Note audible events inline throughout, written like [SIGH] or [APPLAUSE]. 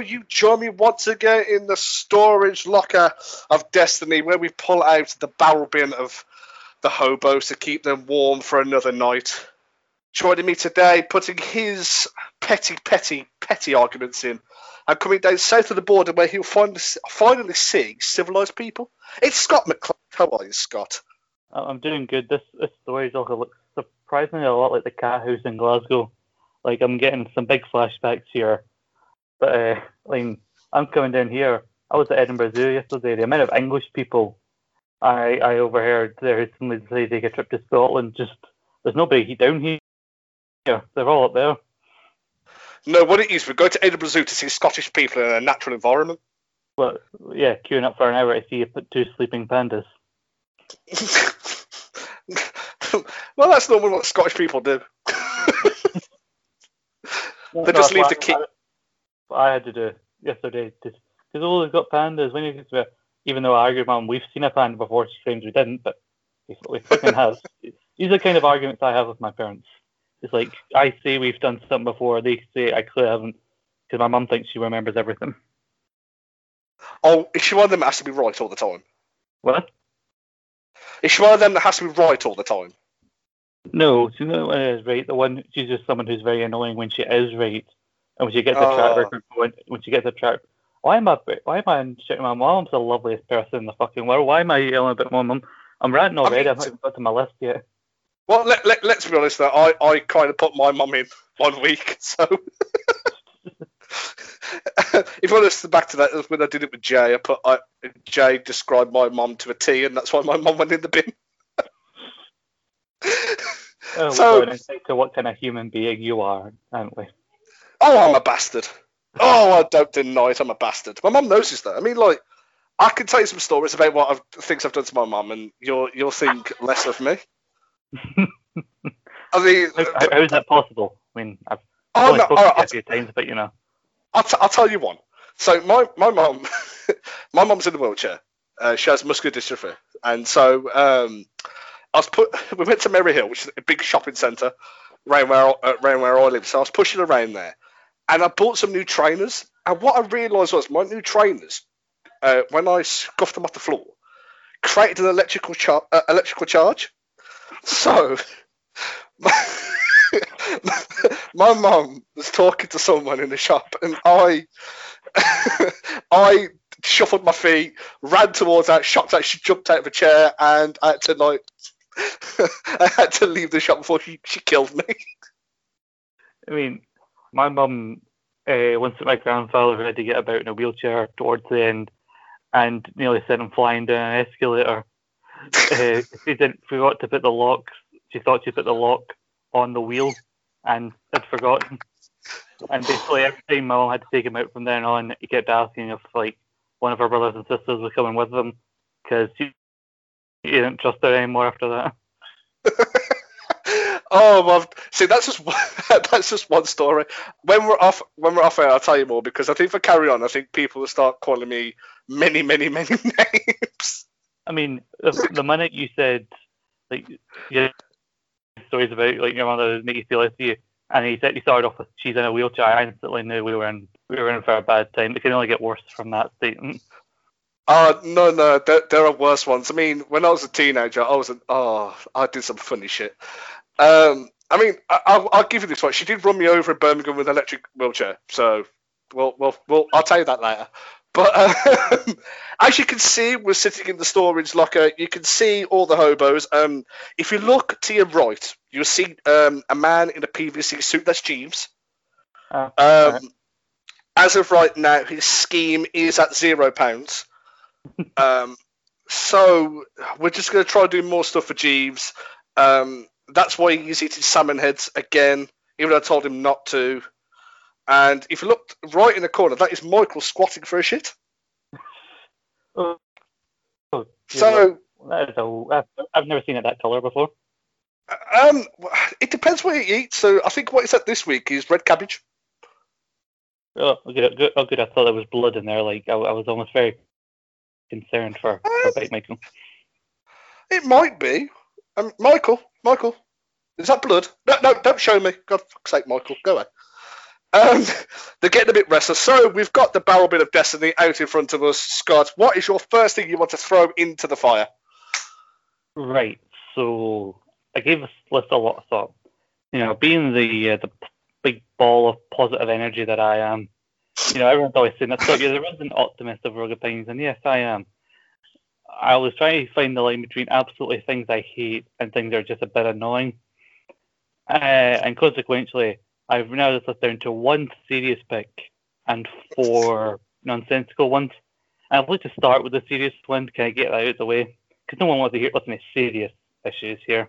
you join me once again in the storage locker of destiny where we pull out the barrel bin of the hobos to keep them warm for another night. Joining me today, putting his petty, petty, petty arguments in, and coming down south of the border where he'll finally, finally see civilized people. It's Scott McClellan. How are you, Scott? I'm doing good. This, this story's also looks surprisingly a lot like the cat house in Glasgow. Like I'm getting some big flashbacks here. But uh, like I'm coming down here. I was at Edinburgh Zoo yesterday. The amount of English people I I overheard there recently say take a trip to Scotland. Just there's nobody down here. They're all up there. No, what it is, we go to Edinburgh Zoo to see Scottish people in a natural environment. Well, yeah, queuing up for an hour to see two sleeping pandas. [LAUGHS] well, that's normally what Scottish people do. [LAUGHS] [LAUGHS] they just leave the key. I, I had to do yesterday because all they've got pandas. When you get to even though I argue, mom, we've seen a panda before. She claims we didn't, but we, we fucking have. [LAUGHS] These are the kind of arguments I have with my parents. It's like I say we've done something before, they say I clearly haven't, because my mum thinks she remembers everything. Oh, is she one of them that has to be right all the time? What? Is she one of them that has to be right all the time? No, she's not one is right. The one she's just someone who's very annoying when she is right, and when she gets a track oh. record, when, when she gets a track. Why am I? Why am I shouting? My mom's the loveliest person in the fucking world. Why am I yelling about my mum? I'm ranting already. I mean, not even got to my list yet. Well, let, let, let's be honest though. I, I kind of put my mum in one week, [LAUGHS] so. if you want to listen back to that, when I did it with Jay, I put I, Jay described my mum to a T, and that's why my mum went in the bin. oh, [LAUGHS] so, to what kind of human being you are, aren't we? Oh, I'm a bastard. Oh, I don't deny it. I'm a bastard. My mum knows this though. I mean, like, I can tell you some stories about what I've, things I've done to my mum, and you'll you'll think less of me. [LAUGHS] I mean, how, how is that possible? I mean, I've oh, no, right, to you a few times, but you know. I'll, t- I'll tell you one. So my my mum, [LAUGHS] my mum's in the wheelchair. Uh, she has muscular dystrophy, and so um, I was put. [LAUGHS] We went to Maryhill, which is a big shopping centre, around where uh, around where I live. So I was pushing around there, and I bought some new trainers. And what I realised was my new trainers, uh, when I scuffed them off the floor, created an electrical char- uh, electrical charge. So [LAUGHS] my mum was talking to someone in the shop, and I, [LAUGHS] I shuffled my feet, ran towards that, shocked that she jumped out of a chair, and I had to like, [LAUGHS] I had to leave the shop before she, she killed me. I mean, my mum, uh, once my grandfather had to get about in a wheelchair towards the end, and nearly sent him flying down an escalator. uh, [LAUGHS] she didn't forgot to put the locks. She thought she put the lock on the wheel and had forgotten. And basically, every time my mum had to take him out from then on, he kept asking if like one of her brothers and sisters was coming with them because he, he didn't trust her anymore after that. [LAUGHS] oh, well, see, that's just [LAUGHS] that's just one story. When we're off, when we're off air, I'll tell you more because I think if I carry on, I think people will start calling me many, many, many [LAUGHS] names. I mean, the, the minute you said like yeah, stories about like your mother make you feel like you. And he said he started off with she's in a wheelchair. I instantly knew we were in we were in for a bad time. It can only get worse from that statement. Uh, no, no, there, there are worse ones. I mean, when I was a teenager, I was an, oh, I did some funny shit. Um, I mean, I, will I'll give you this one. She did run me over in Birmingham with an electric wheelchair. So, well, well, well, I'll tell you that later. But [LAUGHS] um, as you can see, we're sitting in the storage locker. You can see all the hobos. Um, if you look to your right, you'll see um, a man in a PVC suit. That's Jeeves. Oh, um, As of right now, his scheme is at zero pounds. [LAUGHS] um, so we're just going to try to do more stuff for Jeeves. Um, that's why he's eating salmon heads again, even though I told him not to. And if you look right in the corner, that is Michael squatting for a shit. Oh, oh so a, I've never seen it that colour before. Um, it depends what you eat. So I think what is at this week is red cabbage. Oh, good, good, oh, good. I thought there was blood in there. Like I, I was almost very concerned for, um, for Michael. It might be. Um, Michael, Michael, is that blood? No, no, don't show me. God fuck's sake, Michael, go away. Um, [LAUGHS] they're getting a bit restless. So we've got the barrel bit of destiny out in front of us. Scott, what is your first thing you want to throw into the fire? Right. So I gave this list a lot of thought. You know, being the uh, the big ball of positive energy that I am, you know, everyone's always saying that. So yeah, there is an optimist of Rogue Opinions, and yes, I am. I was trying to find the line between absolutely things I hate and things that are just a bit annoying. Uh, and consequently, I've now just down to one serious pick and four nonsensical ones. I'd like to start with the serious one. Can I get that out of the way? Because no one wants to hear listen to serious issues here.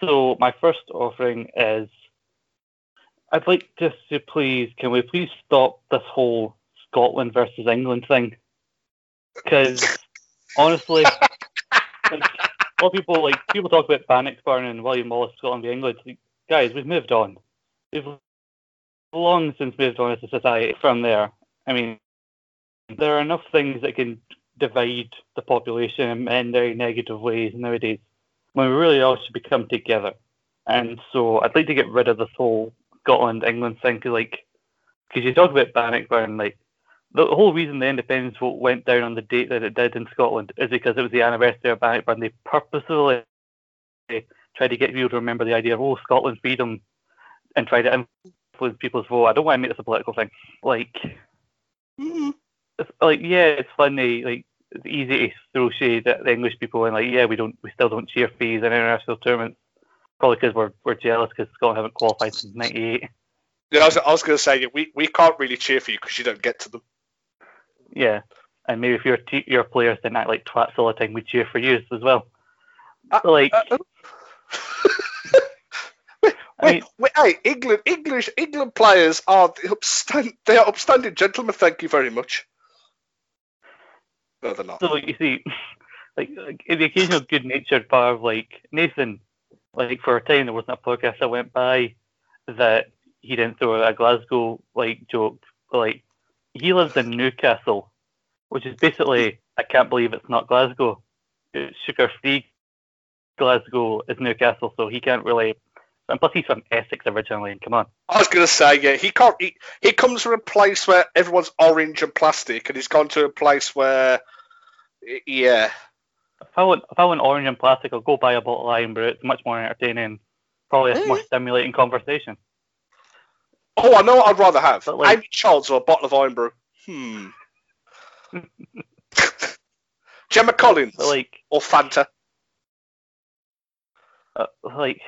So my first offering is I'd like just to please, can we please stop this whole Scotland versus England thing? Because honestly, like, a lot of people like people talk about Bannockburn and William Wallace, Scotland v England. Like, guys, we've moved on. We've long since moved on as a society from there. I mean, there are enough things that can divide the population in very negative ways nowadays when we really all should be come together. And so I'd like to get rid of this whole Scotland England thing, cause like, because you talk about Bannockburn, like the whole reason the independence vote went down on the date that it did in Scotland is because it was the anniversary of Bannockburn. They purposefully tried to get people to remember the idea of oh Scotland freedom and try to influence people's vote. I don't want to make this a political thing. Like, mm-hmm. like yeah, it's funny. Like it's easy to throw shade at the English people and like, yeah, we don't, we still don't cheer fees in international tournaments, probably because we're we're jealous because Scotland haven't qualified since '98. Yeah, I was, I was going to say we we can't really cheer for you because you don't get to them. Yeah, and maybe if your your players didn't act like twats all the time, we cheer for you as well. Uh, like. Uh, uh [LAUGHS] wait, I mean, wait, hey, England, English, England players are upstand, they are upstanding gentlemen. Thank you very much. No, they're not. So you see, [LAUGHS] like, like the occasional good-natured part of like Nathan, like for a time there wasn't a podcast I went by that he didn't throw a Glasgow like joke. Like he lives in Newcastle, which is basically I can't believe it's not Glasgow. It's sugar-free Glasgow is Newcastle, so he can't really. And plus, he's from Essex originally. And come on. I was going to say, yeah, he can't. He, he comes from a place where everyone's orange and plastic, and he's gone to a place where yeah. If I want, if I want orange and plastic, I'll go buy a bottle of Irn-Bru. It's much more entertaining, probably a more stimulating conversation. Oh, I know what I'd rather have. Like, Amy Childs or a bottle of Irn-Bru. Hmm. [LAUGHS] Gemma Collins like, or Fanta. Uh, like,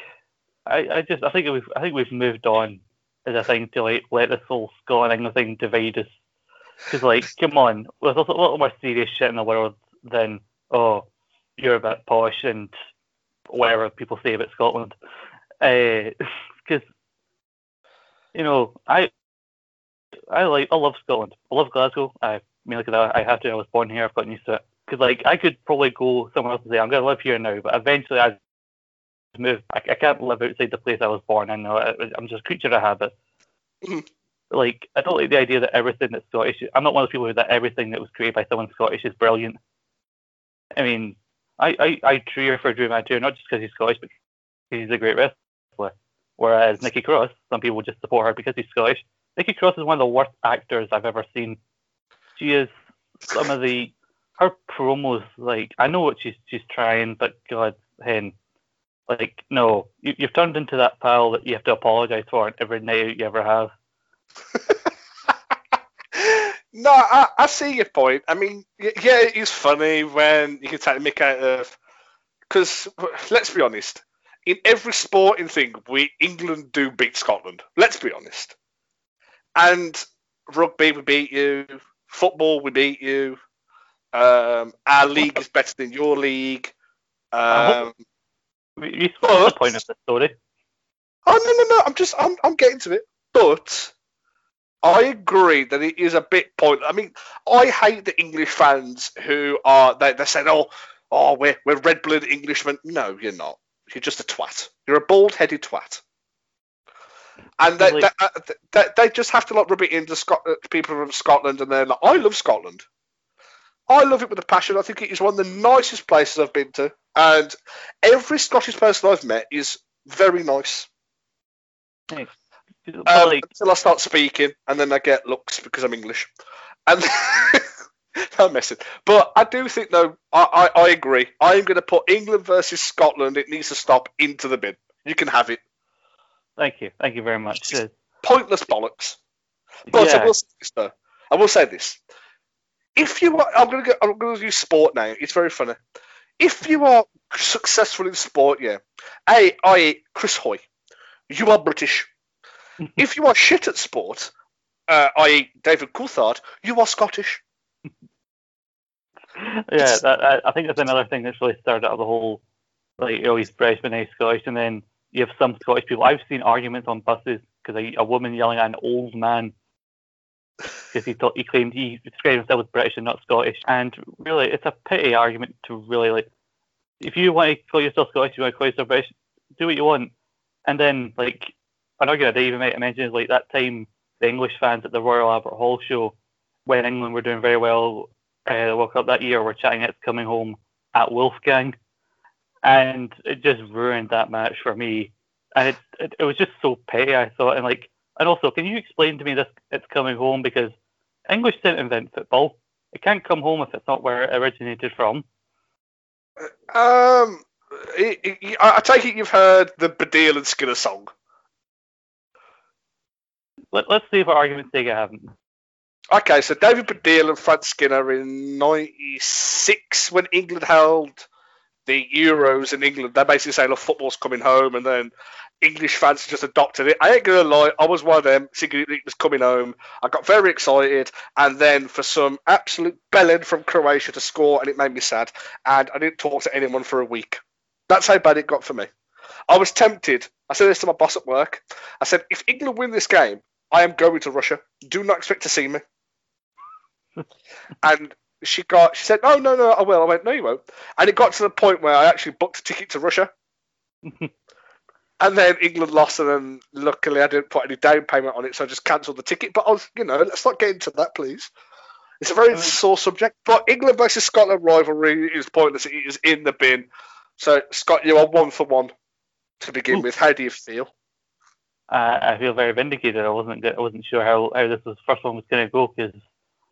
I, I just, I think we've, I think we've moved on as a thing to like let this whole Scotland England thing divide us. Because like, come on, there's a lot more serious shit in the world than oh you're a bit posh and whatever people say about Scotland. Because uh, [LAUGHS] you know I I like I love Scotland. I love Glasgow. I mean, like I have to. I was born here. I've gotten used to it. Because like I could probably go somewhere else and say I'm going to live here now, but eventually I move. I, I can't live outside the place I was born in. I'm just a creature of habit. [CLEARS THROAT] Like I don't like the idea that everything that's Scottish. I'm not one of those people who that everything that was created by someone Scottish is brilliant. I mean, I, I, I cheer for Drew McIntyre not just because he's Scottish, but he's a great wrestler. Whereas Nikki Cross, some people just support her because he's Scottish. Nikki Cross is one of the worst actors I've ever seen. She is some of the her promos. Like I know what she's she's trying, but God, hen, like no, you, you've turned into that pal that you have to apologize for every night you ever have. [LAUGHS] No, I, I see your point. I mean, yeah, it's funny when you can take the mick out of. Because let's be honest, in every sporting thing, we England do beat Scotland. Let's be honest. And rugby, we beat you. Football, we beat you. Um, our league is better than your league. Um, you saw the point of the story. Oh no no no! I'm just I'm I'm getting to it. But I agree that it is a bit pointless. I mean, I hate the English fans who are they they said, "Oh, oh, we're we're red blooded Englishmen." No, you're not. You're just a twat. You're a bald headed twat. And they, they, uh, they, they, just have to like rub it into Scot- uh, people from Scotland, and they're like, "I love Scotland. I love it with a passion. I think it is one of the nicest places I've been to, and every Scottish person I've met is very nice." Hey, Um, like, until I start speaking, and then I get looks because I'm English. And [LAUGHS] [LAUGHS] [LAUGHS] I'm messing. But I do think, though, I, I, I agree. I am going to put England versus Scotland. It needs to stop into the bin. You can have it. thank you, thank you very much. Pointless bollocks. But yeah, I will say this, though. I will say this. If you are, I'm going to go, I'm going to use sport now. It's very funny. If you are successful in sport, yeah, a, i.e., Chris Hoy, you are British. [LAUGHS] if you are shit at sport, uh, i.e., David Coulthard, you are Scottish. Yeah, that, I, I think that's another thing that's really started out the whole, like, oh, he's British, he's Scottish, and then you have some Scottish people. I've seen arguments on buses because a, a woman yelling at an old man because he thought he claimed he described himself as British and not Scottish. And really, it's a pity argument to really like. If you want to call yourself Scottish, you want to call yourself British, do what you want. And then, like, an argument I even might mention is like that time the English fans at the Royal Albert Hall show when England were doing very well uh, World Cup that year we were chatting it's coming home at Wolfgang, and it just ruined that match for me. And it, it it was just so petty. I thought, and like, and also, can you explain to me this? It's coming home because English didn't invent football. It can't come home if it's not where it originated from. Um, I, I, I take it you've heard the Baddiel and Skinner song. Let, let's see if our argument's sake I haven't. Okay, so David Baddiel and Frank Skinner in '96 when England held the Euros in England, They're basically saying, "Look, football's coming home," and then English fans just adopted it. I ain't gonna lie, I was one of them thinking it was coming home. I got very excited, and then for some absolute belling from Croatia to score, and it made me sad. And I didn't talk to anyone for a week. That's how bad it got for me. I was tempted. I said this to my boss at work. I said, if England win this game, I am going to Russia. Do not expect to see me. And she got, she said, no, no, no, I will. I went, no, you won't. And it got to the point where I actually booked a ticket to Russia. [LAUGHS] and then England lost, and then luckily I didn't put any down payment on it, so I just cancelled the ticket. But I was, you know, let's not get into that, please. It's a very mean- sore subject. But England versus Scotland rivalry is pointless. It is in the bin. So, Scott, you are one for one to begin Ooh. with. How do you feel? I, I feel very vindicated. I wasn't I wasn't sure how, how this was first one was going to go because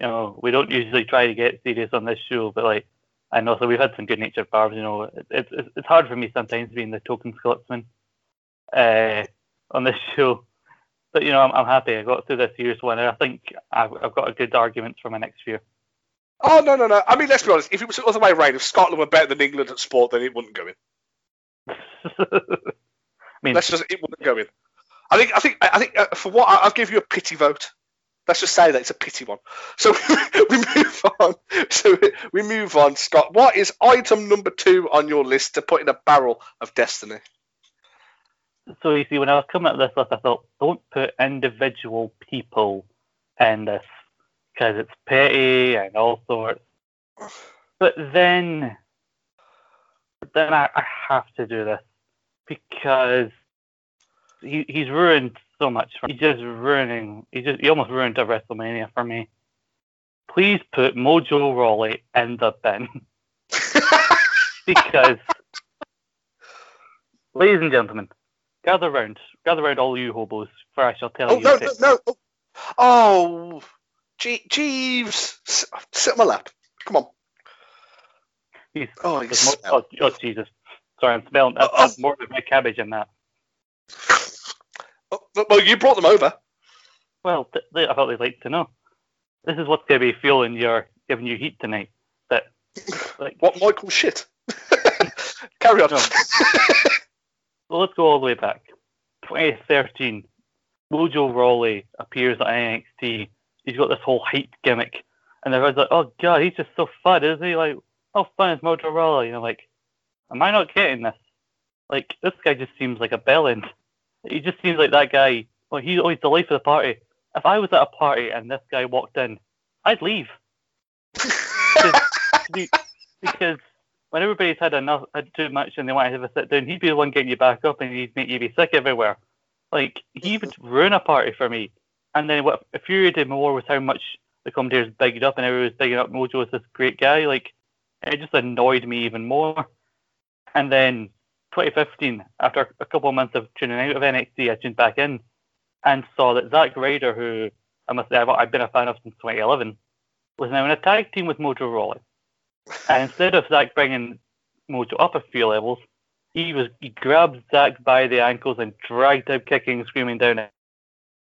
you know we don't usually try to get serious on this show, but like I know so we've had some good natured barbs. You know, it, it's it's it's hard for me sometimes being the token Scotsman uh, on this [LAUGHS] show, but you know I'm, I'm happy I got through this year's one, and I think I've, I've got a good argument for my next year. Oh no, no, no. I mean, let's be honest. If it was the other way around, if Scotland were better than England at sport, then it wouldn't go in. [LAUGHS] I mean, Let's just it wouldn't go in. I think I think I think uh, for what I- I'll give you a pity vote. Let's just say that it's a pity one. So [LAUGHS] we move on. So we move on, Scott. What is item number two on your list to put in a barrel of destiny? So you see, when I was coming with this list, I thought, don't put individual people in this because it's petty and all sorts. But then, then I, I have to do this because he he's ruined so much. For He's just ruining. He just he almost ruined a WrestleMania for me. Please put Mojo Rawley in the bin [LAUGHS] because, ladies and gentlemen, gather round, gather round, all you hobos, for I shall tell oh you. no, a no, no! Oh, Jeeves, S- sit on my lap. Come on. He's- Oh, you There's more- smell. oh, oh, Jesus. Sorry, I'm smelling. That's, Oh, that's more of my cabbage in that. Oh, well, you brought them over. Well, th- I thought they'd like to know. This is what's going to be fueling your, giving you heat tonight. That, like, What Michael shit? [LAUGHS] Carry on. No. well, let's go all the way back. 2013, Mojo Rawley appears at NXT. He's got this whole hype gimmick, and everyone's like, "Oh God, he's just so fun, isn't he? Like, how fun is Mojo Rawley?" And I'm like, "Am I not getting this? Like, this guy just seems like a bellend. He just seems like that guy. Well, he's always the life of the party. If I was at a party and this guy walked in, I'd leave [LAUGHS] Be- because when everybody's had enough, had too much, and they want to have a sit down, he'd be the one getting you back up, and he'd make you be sick everywhere. Like he would ruin a party for me. And then what infuriated me more was how much the commentators bigged up, and everyone was bigging up Mojo as this great guy. Like it just annoyed me even more. And then 2015, after a couple of months of tuning out of NXT, I tuned back in, and saw that Zack Ryder, who I must say I've, been a fan of since 2011, was now in a tag team with Mojo Rawley. And instead of Zack bringing Mojo up a few levels, he was he grabbed Zack by the ankles and dragged him kicking and screaming down at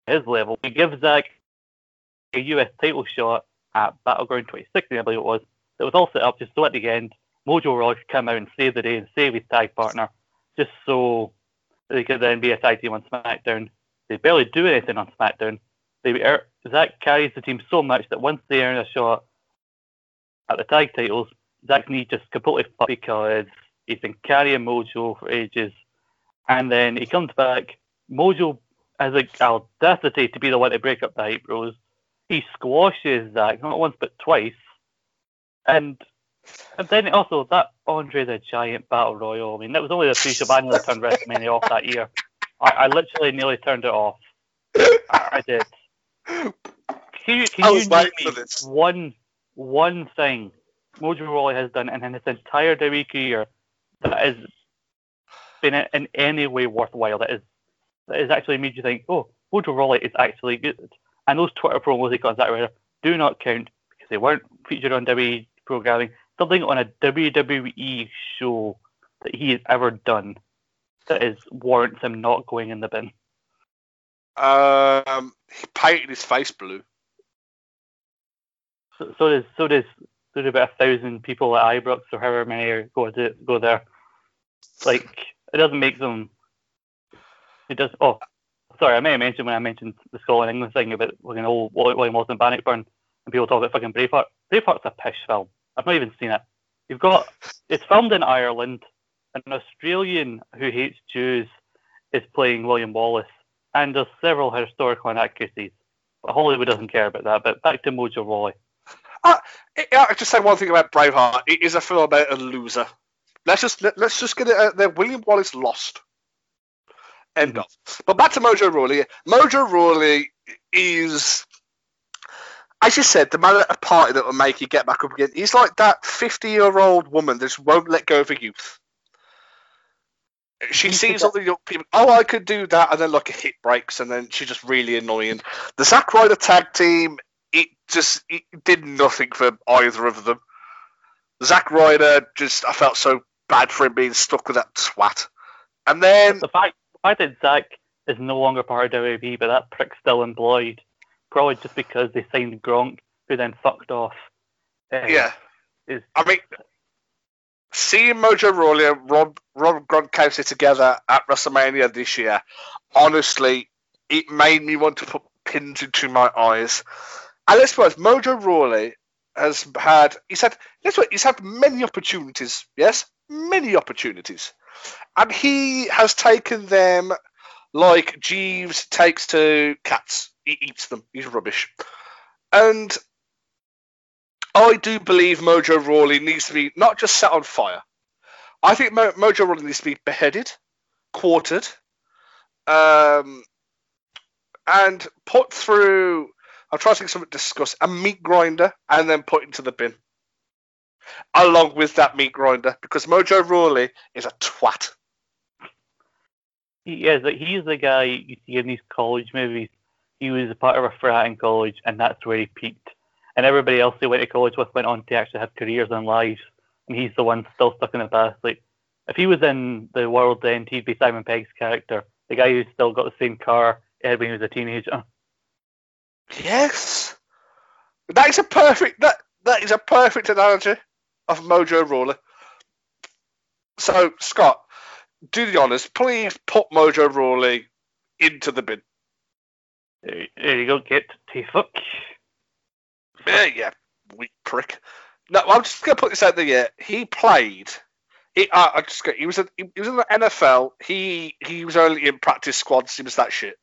his level. He gives Zack a US title shot at Battleground 2016, I believe it was. It was all set up just so at the end, Mojo Rawley could come out and save the day and save his tag partner, just so they could then be a tag team on SmackDown. They barely do anything on SmackDown. They er, Zack carries the team so much that once they earn a shot at the tag titles, Zack's knee just completely fucked because he's been carrying Mojo for ages. And then he comes back. Mojo has the audacity to be the one to break up the Hype Bros. He squashes Zack, not once but twice. And and then also that Andre the Giant Battle Royal. I mean, that was only the three show I nearly turned WrestleMania off that year. I, I literally nearly turned it off. I, I did. Can you, can I you name me for this. one one thing Mojo Rawley has done in his entire WWE career that has been in- in any way worthwhile? That is that has actually made you think, oh, Mojo Rawley is actually good. And those Twitter promos he got on Zack do not count because they weren't featured on WWE programming. Something on a WWE show that he has ever done that is warrants him not going in the bin. Um, he painted his face blue. So, so does so does so do about a thousand people at Ibrox or however many are go to go there. Like it doesn't make them. It does. Oh, sorry, I may have mentioned when I mentioned the Scotland England thing about fucking old William Wilson Bannockburn and people talk about fucking Braveheart. Braveheart's a pish film. I've not even seen it. You've got it's filmed in Ireland. An Australian who hates Jews is playing William Wallace, and there's several historical inaccuracies. But Hollywood doesn't care about that. But back to Mojo Rawley. Ah, I, I just say one thing about Braveheart. It is a film about a loser. Let's just let, us just get it out there. William Wallace lost. End mm-hmm. of. But back to Mojo Rawley. Mojo Rawley is, as you said, the man at a party that will make you get back up again. He's like that fifty-year-old woman that just won't let go of her youth. She sees all the young people. Oh, I could do that, and then like a hit breaks, and then she's just really annoying. The Zack Ryder tag team, it just it did nothing for either of them. Zack Ryder just, I felt so bad for him being stuck with that twat. And then, the fact the fact that Zack is no longer part of WWE, but that prick's still employed, probably just because they signed Gronk, who then fucked off. uh, yeah, is I mean, seeing Mojo Rawley and Rob Rob Gronkowski together at WrestleMania this year, honestly, it made me want to put pins into my eyes. And let's be honest, Mojo Rawley has had he's had let's what he's had many opportunities, yes, many opportunities, and he has taken them like Jeeves takes to cats. He eats them. He's rubbish, and I do believe Mojo Rawley needs to be not just set on fire. I think Mo- Mojo Rawley needs to be beheaded, quartered, um, and put through. I'm trying to think something to discuss a meat grinder and then put into the bin, along with that meat grinder because Mojo Rawley is a twat. he is he's the guy you see in these college movies. He was a part of a frat in college, and that's where he peaked. And everybody else he went to college with went on to actually have careers and lives, and he's the one still stuck in the past. Like if he was in the world then, he'd be Simon Pegg's character, the guy who's still got the same car he had when he was a teenager. Yes, that is a perfect that that is a perfect analogy of Mojo Rawley. So Scott, do the honors, please put Mojo Rawley into the bin. There, you go, get to fuck. Yeah, yeah, weak prick. No, I'm just gonna put this out there. Yeah, he played. He, uh, I just he was a, he was in the NFL. He he was only in practice squads. He was that shit.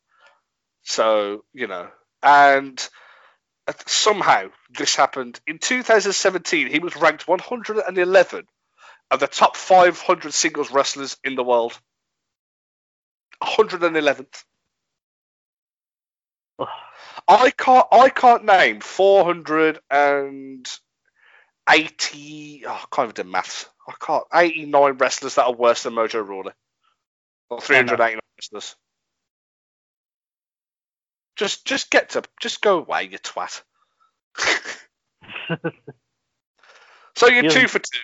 So you know, and uh, somehow this happened in 2017. He was ranked 111 of the top 500 singles wrestlers in the world. 111th. I can't. I can't name 480. Oh, I can't even do maths. I can't. 89 wrestlers that are worse than Mojo Rawley. Or 389 wrestlers. Just just get to just go away, you twat. [LAUGHS] so you're two for two.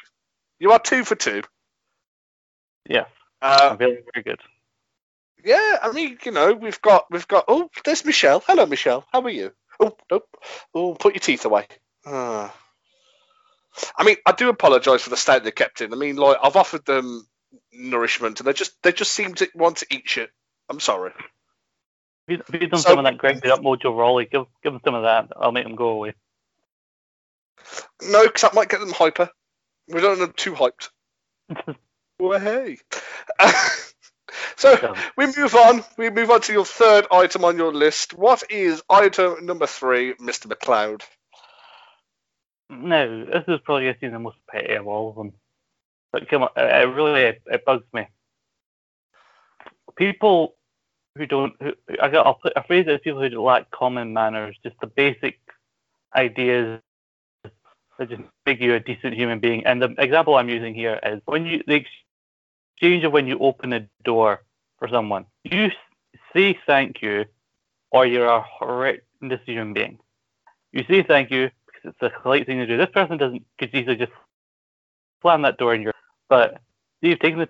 You are two for two. yes, Uh, I'm feeling very good. Yeah, I mean, you know, we've got we've got. Oh, there's Michelle. Hello, Michelle. How are you? Oh, nope. Oh, put your teeth away. Ah. I mean, I do apologise for the state they kept in. I mean, like I've offered them nourishment, and they just they just seem to want to eat shit. I'm sorry. If you- you've done So- some of that grounded up mojo Rawley, give give them some of that. I'll make them go away. No, because that might get them hyper. We don't want them too hyped. [LAUGHS] well, hey. [LAUGHS] so we move on. We move on to your third item on your list. What is item number three, Mr. McLeod? no, this is probably I think the most petty of all of them. But come on, it really it, it bugs me. People who don't, who, I got, I'll put a phrase as people who lack common manners, just the basic ideas that just make you a decent human being. And the example I'm using here is when you the exchange of when you open a door for someone, you say thank you, or you're a horrendous human being. You say thank you because it's the polite thing to do. This person doesn't could easily just slam that door in your. But you've taken the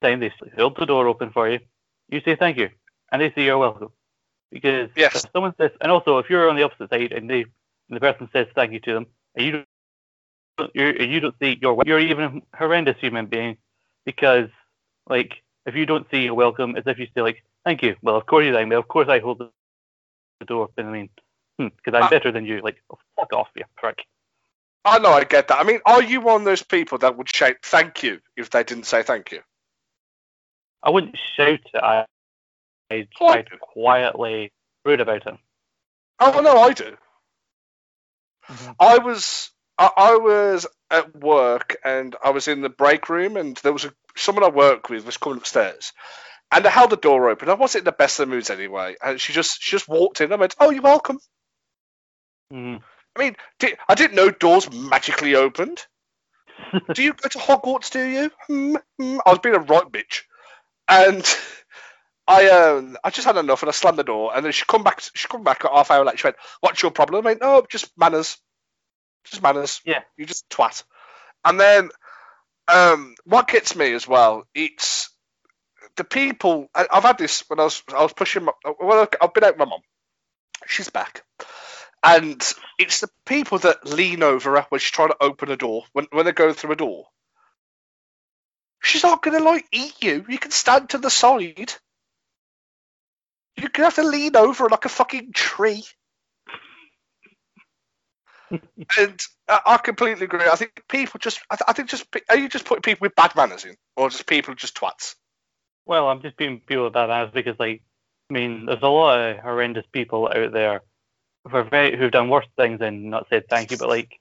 time, they held the door open for you. You say thank you, and they say you're welcome. Because Yes. if someone says, and also if you're on the opposite side and they and the person says thank you to them, and you don't, you're, you don't say you're you're even a horrendous human being because like if you don't say you're welcome, as if you say like thank you. Well, of course you thank me. Of course I hold the the door open. I mean, because I'm Uh, better than you. Like, oh, fuck off, you prick. I know, I get that. I mean, are you one of those people that would shout thank you if they didn't say thank you? I wouldn't shout it. I, I'd, Oh, I I'd quietly rude about it. Oh no, I do. Mhm. I was I, I was at work and I was in the break room and there was a someone I work with was coming upstairs and I held the door open. I wasn't in the best of moods anyway, and she just she just walked in. I went, "Oh, you're welcome." Mm. I mean, di- I didn't know doors magically opened. [LAUGHS] do you go to Hogwarts? Do you? Hmm, hmm. I was being a right bitch, and I um I just had enough, and I slammed the door. And then she come back. She come back a half hour later. She went, "What's your problem?" I went, "Oh, just manners, just manners. Yeah. you just twat." And then um what gets me as well, it's the people. I, I've had this when I was I was pushing. My, well, I've been out with my mum. She's back. And it's the people that lean over her when she's trying to open a door, when, when they're going through a door. She's not going to, like, eat you. You can stand to the side. Going to have to lean over like a fucking tree. And I, completely agree. I think people just, I, I think just, are you just putting people with bad manners in? Or just people just twats? Well, I'm just being people with bad manners because, like, I mean, there's a lot of horrendous people out there who are very, who've done worse things and not said thank you. But like,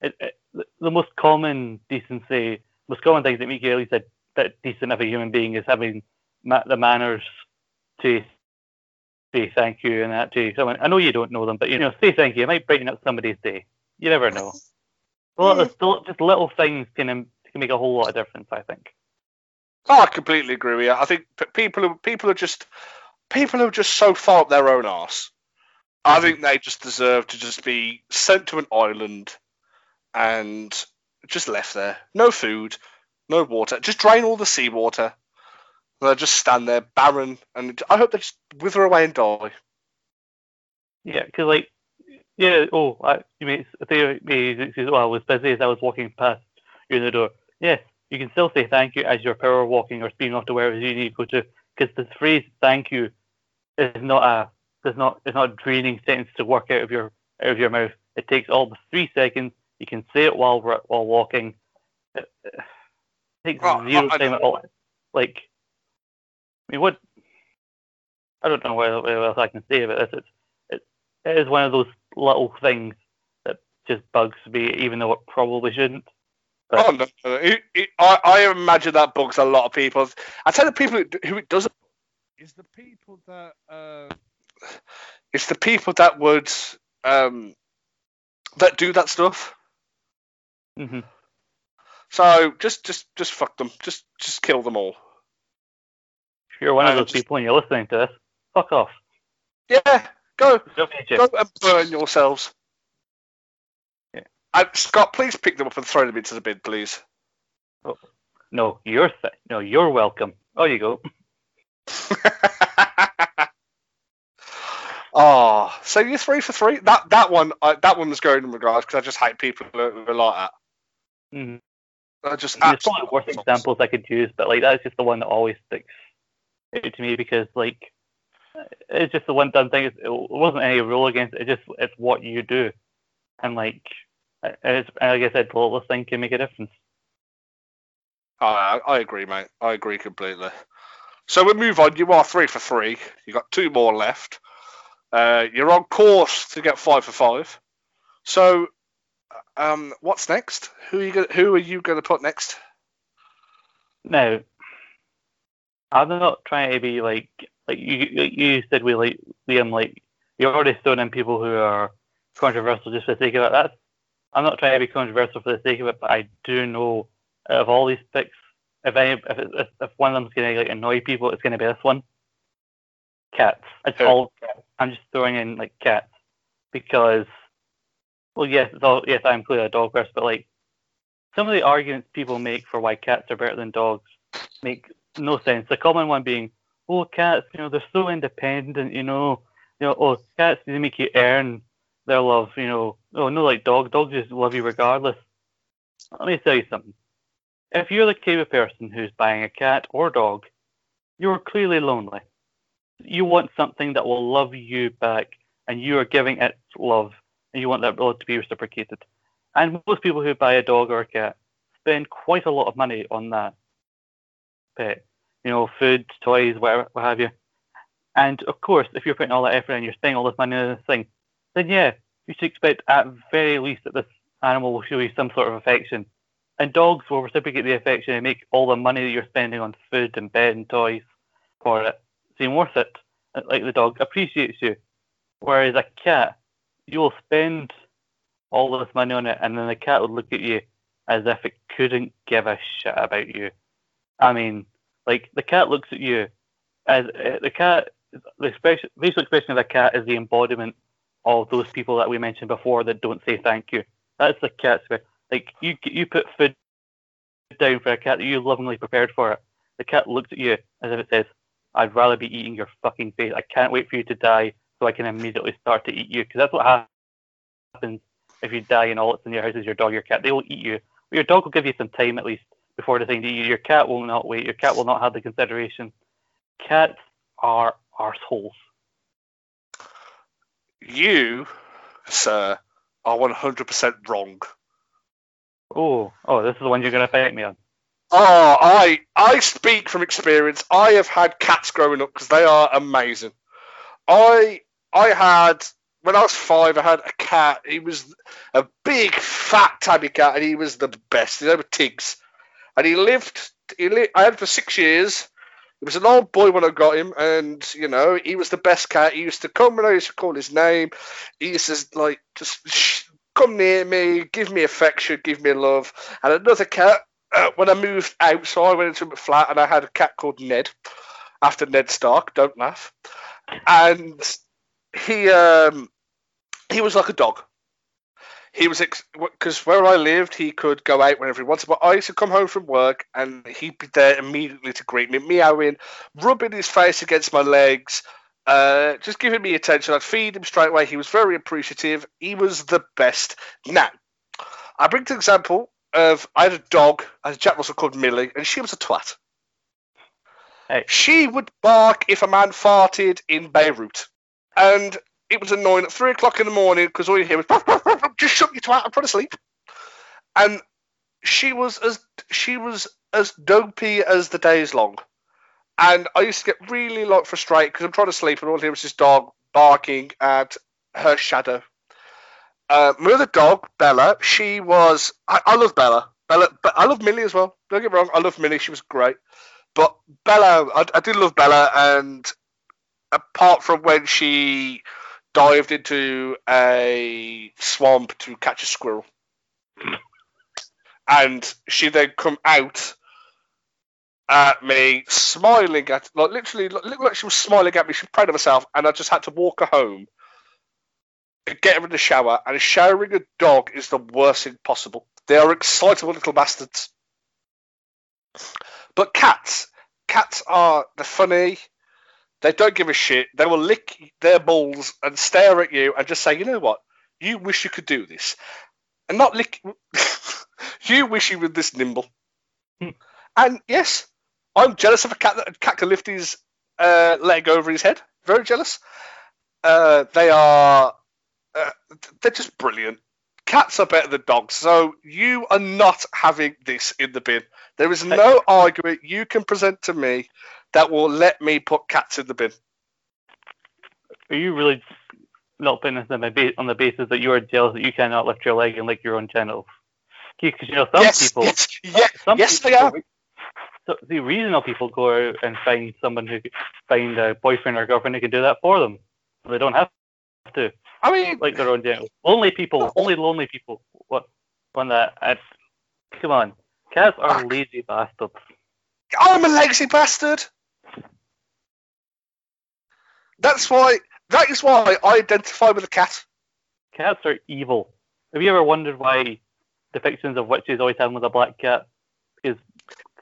it, it, the- most common decency, most common things that make you at least a bit decent of a human being is having ma- the manners to say thank you and that to someone. I know you don't know them, but you know, say thank you. It might brighten up somebody's day. You never know. A lot of, just little things can can make a whole lot of difference. I think. Oh, I completely agree with you. I think people who people are just people who are just so far up their own arse. I mm-hmm. think they just deserve to just be sent to an island and just left there. No food, no water. Just drain all the seawater. They'll just stand there barren, and I hope they just wither away and die. Yeah, because like, yeah. Oh, I, you mean they, they, well, I was busy as I was walking past you in the door. Yes, you can still say thank you as you're power walking or speeding off to wherever you need to go to, because the phrase "thank you" is not a does not is not a draining sentence to work out of your out of your mouth. It takes all the three seconds. You can say it while we're- while walking. It, it takes Oh, zero I- I time at all. Like, I mean, what? I don't know what what else I can say about this. It's it is one of those little things that just bugs me, even though it probably shouldn't. But- Oh no, no, it, it, I, I imagine that bugs a lot of people. I tell the people who, who it doesn't is the people that uh, it's the people that would um, that do that stuff. hmm So just just just fuck them. Just just kill them all. You're one of those people and you're listening to this, fuck off. Yeah, go, Don't be a go and burn yourselves. Yeah. And Scott, please pick them up and throw them into the bin, please. No, you're th- no, you're welcome. Oh, you go. oh, [LAUGHS] so you're three for three. That that one, I, that one was going in regards because I just hate people who, are like that. Mm-hmm. I just There's absolutely worse examples I could use, but like that's just the one that always sticks to me because like it's just the one done thing. It wasn't any rule against it. It's just it's what you do, and like and it's like I said, the littlest thing can make a difference. I, I agree, mate. I agree completely. So we move on. You are three for three. You got two more left. Uh, you're on course to get five for five. So, um, what's next? Who are you? Gonna, who are you going to put next? Now, I'm not trying to be like like you you said we like Liam like you're already throwing in people who are controversial just for the sake of it. That's I'm not trying to be controversial for the sake of it, but I do know of all these picks, if any if it, if, if one of them's gonna like annoy people, it's gonna be this one. Cats. It's Who? all cats. I'm just throwing in like cats because well yes, it's all yes, I'm clearly a dog person, but like some of the arguments people make for why cats are better than dogs make no sense. The common one being, oh, cats, you know, they're so independent, you know, you know, oh, cats they make you earn their love, you know. Oh, no, like dogs, dogs just love you regardless. Let me tell you something. If you're the type of person who's buying a cat or dog, you're clearly lonely. You want something that will love you back, and you are giving it love, and you want that love to be reciprocated. And most people who buy a dog or a cat spend quite a lot of money on that pet. You know, food, toys, whatever, what have you. And of course, if you're putting all that effort and you're spending all this money on this thing, then yeah, you should expect at very least that this animal will show you some sort of affection. And dogs will reciprocate the affection and make all the money that you're spending on food and bed and toys for it seem worth it. Like the dog appreciates you. Whereas a cat, you will spend all this money on it, and then the cat would look at you as if it couldn't give a shit about you. I mean, like the cat looks at you as uh, the cat. The expression, facial expression of a cat is the embodiment of those people that we mentioned before that don't say thank you. That's the cat's way. Like you, you put food down for a cat that you lovingly prepared for it. The cat looks at you as if it says, "I'd rather be eating your fucking face. I can't wait for you to die so I can immediately start to eat you." Because that's what happens if you die and all that's in your house is your dog, your cat. They will eat you. But your dog will give you some time at least before the thing. Your cat will not wait. Your cat will not have the consideration. Cats are arseholes. You, sir, are 100% wrong. Oh, oh, this is the one you're gonna fight me on. Oh, I I speak from experience. I have had cats growing up because they are amazing. I I had when I was five, I had a cat. He was a big fat tabby cat, and he was the best. His name was Tiggs, and he lived. He lived. I had for six years. He was an old boy when I got him, and you know he was the best cat. He used to come and I used to call his name. He used to like just sh- come near me, give me affection, give me love. And another cat uh, when I moved out, so I went into a flat and I had a cat called Ned, after Ned Stark. Don't laugh. And he um he was like a dog. He was because where I lived, he could go out whenever he wanted. But I used to come home from work and he'd be there immediately to greet me, meowing, rubbing his face against my legs, uh, just giving me attention. I'd feed him straight away. He was very appreciative. He was the best. Now, I bring the example of I had a dog, a Jack Russell called Millie, and she was a twat. Hey. She would bark if a man farted in Beirut, and it was annoying at three o'clock in the morning because all you hear was just shut your twat. I'm trying to sleep, and she was as she was as dopey as the day is long, and I used to get really like frustrated because I'm trying to sleep and all I hear was this dog barking at her shadow. Uh, my other dog, Bella, she was. I, I love Bella. Bella, but I love Millie as well. Don't get me wrong, I love Millie. She was great. But Bella, I, I did love Bella, and apart from when she dived into a swamp to catch a squirrel, and she then come out at me, smiling at like literally looked like she was smiling at me. She was proud of herself, and I just had to walk her home get her in the shower. And showering a dog is the worst thing possible. They are excitable little bastards. But cats, cats are the funny. They don't give a shit. They will lick their balls and stare at you and just say, you know what? You wish you could do this. And not lick. [LAUGHS] you wish you were this nimble. Hmm. And yes, I'm jealous of a cat that a cat can lift his uh, leg over his head. Very jealous. Uh, they are. Uh, they're just brilliant. Cats are better than dogs, so you are not having this in the bin. There is no argument you can present to me that will let me put cats in the bin. Are you really not putting this on the basis that you are jealous that you cannot lift your leg and lick your own genitals? Because you know some yes, people, yes, yes, some yes people, I am. So the reasonable people go out and find someone who find a boyfriend or girlfriend who can do that for them. They don't have to. I mean, like their own genitals. Lonely people, [LAUGHS] only lonely people. What on that? I, come on, cats are lazy bastards. I'm a lazy bastard. That's why. That is why I identify with a cat. Cats are evil. Have you ever wondered why depictions of witches always have with a black cat? Because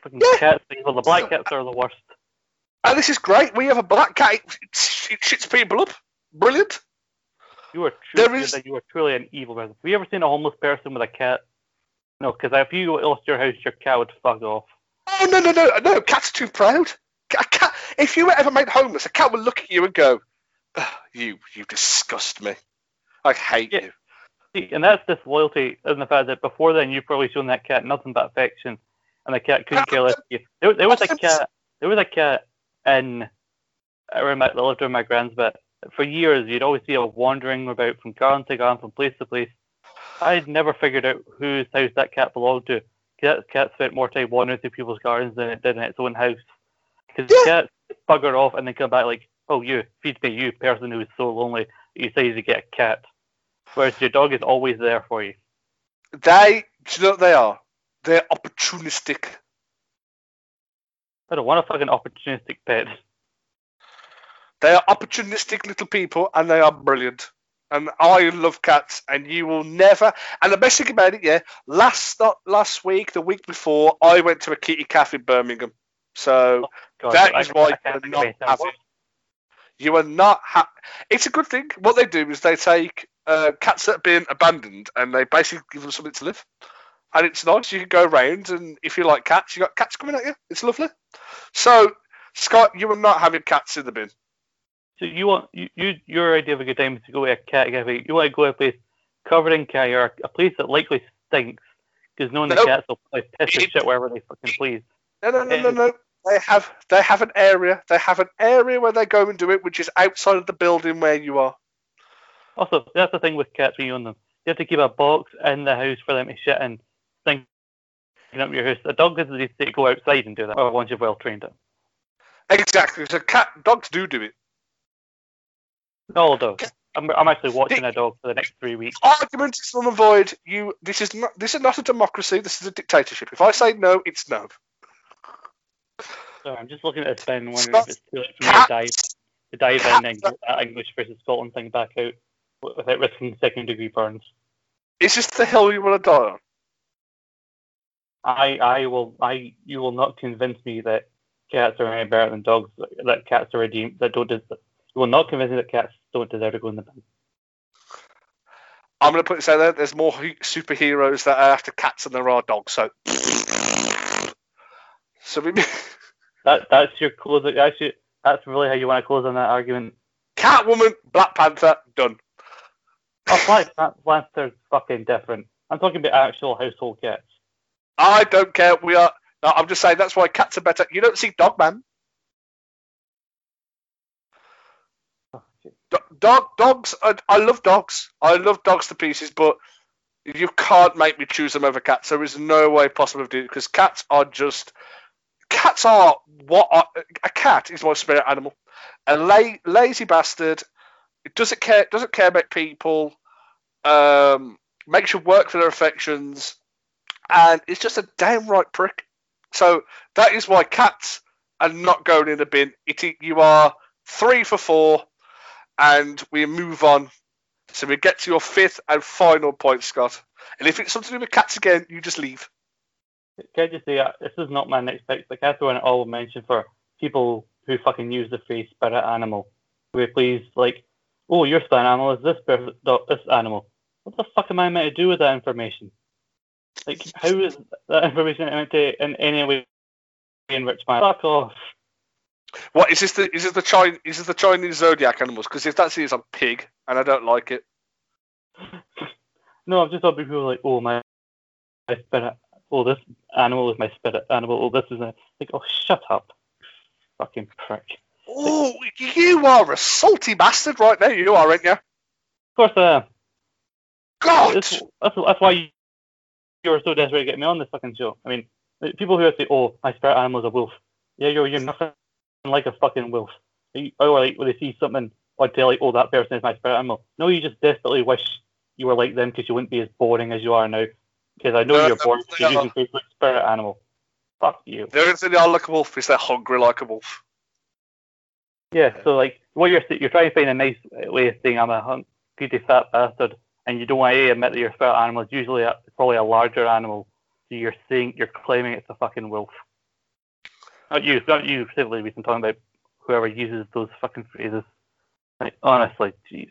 fucking yeah. cats evil. The black cats are the worst. And this is great. We have a black cat. It, it shits people up. Brilliant. You are truly, is... you are truly an evil person. Have you ever seen a homeless person with a cat? No, because if you lost your house, your cat would fuck off. Oh no no no no! Cats are too proud. A cat. If you were ever made homeless, a cat would look at you and go, "You you disgust me. I hate yeah. you." See, and that's disloyalty in the fact that before then you've probably shown that cat nothing but affection, and the cat couldn't care less. There, there was a cat. There was a cat in around my, that lived around my grand's bit for years, you'd always see it wandering about from garden to garden, from place to place. I'd never figured out whose house that cat belonged to. That cat spent more time wandering through people's gardens than it did in its own house. Because yeah. cats bugger off and then come back like, oh, you, feed me, you person who is so lonely, you say to get a cat. Whereas your dog is always there for you. They, do you know what they are? They're opportunistic. I don't want a fucking opportunistic pet. They are opportunistic little people and they are brilliant. And I love cats, and you will never. And the best thing about it, yeah, last not last week, the week before, I went to a kitty cafe in Birmingham. So oh, God, that is why you are not having. You are not. Ha- it's a good thing. What they do is they take uh, cats that have been abandoned and they basically give them something to live. And it's nice. You can go around, and if you like cats, you got cats coming at you. It's lovely. So, Scott, you are not having cats in the bin. So you want you, you your idea of a good time is to go to a cat cafe. You want to go to a place covered in cat or a place that likely stinks because knowing the cats will play piss and shit wherever they fucking please. No, no, no, no, no. They have they have an area. They have an area where they go and do it, which is outside of the building where you are. Also, that's the thing with cats when you own them. You have to keep a box in the house for them to shit in. Think up your house. A dog doesn't need to go outside and do that. Or once you've well trained it. Exactly. So cat dogs do do it. No dog. I'm, I'm actually watching the, a dog for the next three weeks. Argument is from avoid. You. This is not. This is not a democracy. This is a dictatorship. If I say no, it's no. Sorry, I'm just looking at this pen, wondering if it's too late for me to dive, to dive in and get that English versus Scotland thing back out without risking second degree burns. Is this the hill you want to die on? I, I will, I, you will not convince me that cats are any better than dogs. That cats are redeemed. That don't. You will not convince me that cats don't deserve to go in the bin. I'm going to put this out there. There's more superheroes that are after cats than there are dogs. So, so we. [LAUGHS] that that's your. That's your, that's really how you want to close on that argument. Catwoman, Black Panther, done. Oh, [LAUGHS] Black Panther's fucking different. I'm talking about actual household cats. I don't care. We are. No, I'm just saying that's why cats are better. You don't see Dogman. Oh, dog dogs. I, I love dogs. I love dogs to pieces, but you can't make me choose them over cats. There is no way possible to do it because cats are just cats are what are, a cat is my spirit animal. A la- lazy bastard. It doesn't care. Doesn't care about people. Um, makes you work for their affections, and it's just a downright prick. So that is why cats are not going in the bin. It, you are three for four, and we move on. So we get to your fifth and final point, Scott. And if it's something to do with cats again, you just leave. Can I just say, uh, this is not my next pick, but can I throw in an honorable mention for people who fucking use the phrase spirit animal? Where please, like, oh, your spirit animal is this this animal. What the fuck am I meant to do with that information? Like, how is that information meant to in any way enrich my fuck off? What is this? The is this the Chinese? Is this the Chinese zodiac animals? Because if that's it, it's a pig, and I don't like it. [LAUGHS] no, I'm just thought people like, oh my, my spirit. Oh, this animal is my spirit animal. Oh, this is a like. Oh, shut up, fucking prick. Oh, you are a salty bastard right now. You are, aren't you? Of course I am. God. That's, that's, that's why you, were so desperate to get me on this fucking show. I mean, people who say, "Oh, my spirit animal is a wolf." Yeah, you're you're nothing like a fucking wolf. Or oh, like when they see something oh, on telly, "Oh, that person is my spirit animal." No, you just desperately wish you were like them because you wouldn't be as boring as you are now. Because I know no, you're using Facebook spirit animal. Fuck you. There is are like a wolf. Is they're hungry like a wolf. Yeah, so like what you're you're trying to find a nice way of saying I'm a hungry fat bastard, and you don't want to admit that your spirit animal is usually a, probably a larger animal. So you're saying you're claiming it's a fucking wolf. Not you, not you specifically. We've been talking about whoever uses those fucking phrases. Like honestly, jeez.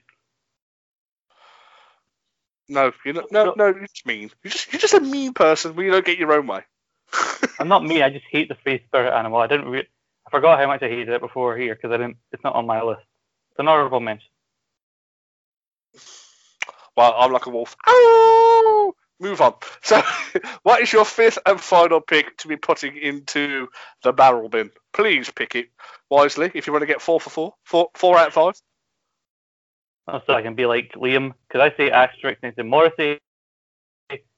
No, you're not. No, no, you're just mean. You're just you're just a mean person. When you don't get your own way. [LAUGHS] I'm not mean. I just hate the phrase spirit animal. I didn't. Re- I forgot how much I hated it before here because I didn't. It's not on my list. It's an honorable mention. Well, I'm like a wolf. Oh! Move on. So, [LAUGHS] what is your fifth and final pick to be putting into the barrel bin? Please pick it wisely if you want to get four for four. Four, four out of five. Oh, so I can be like Liam, because I say asterisk next to Morrissey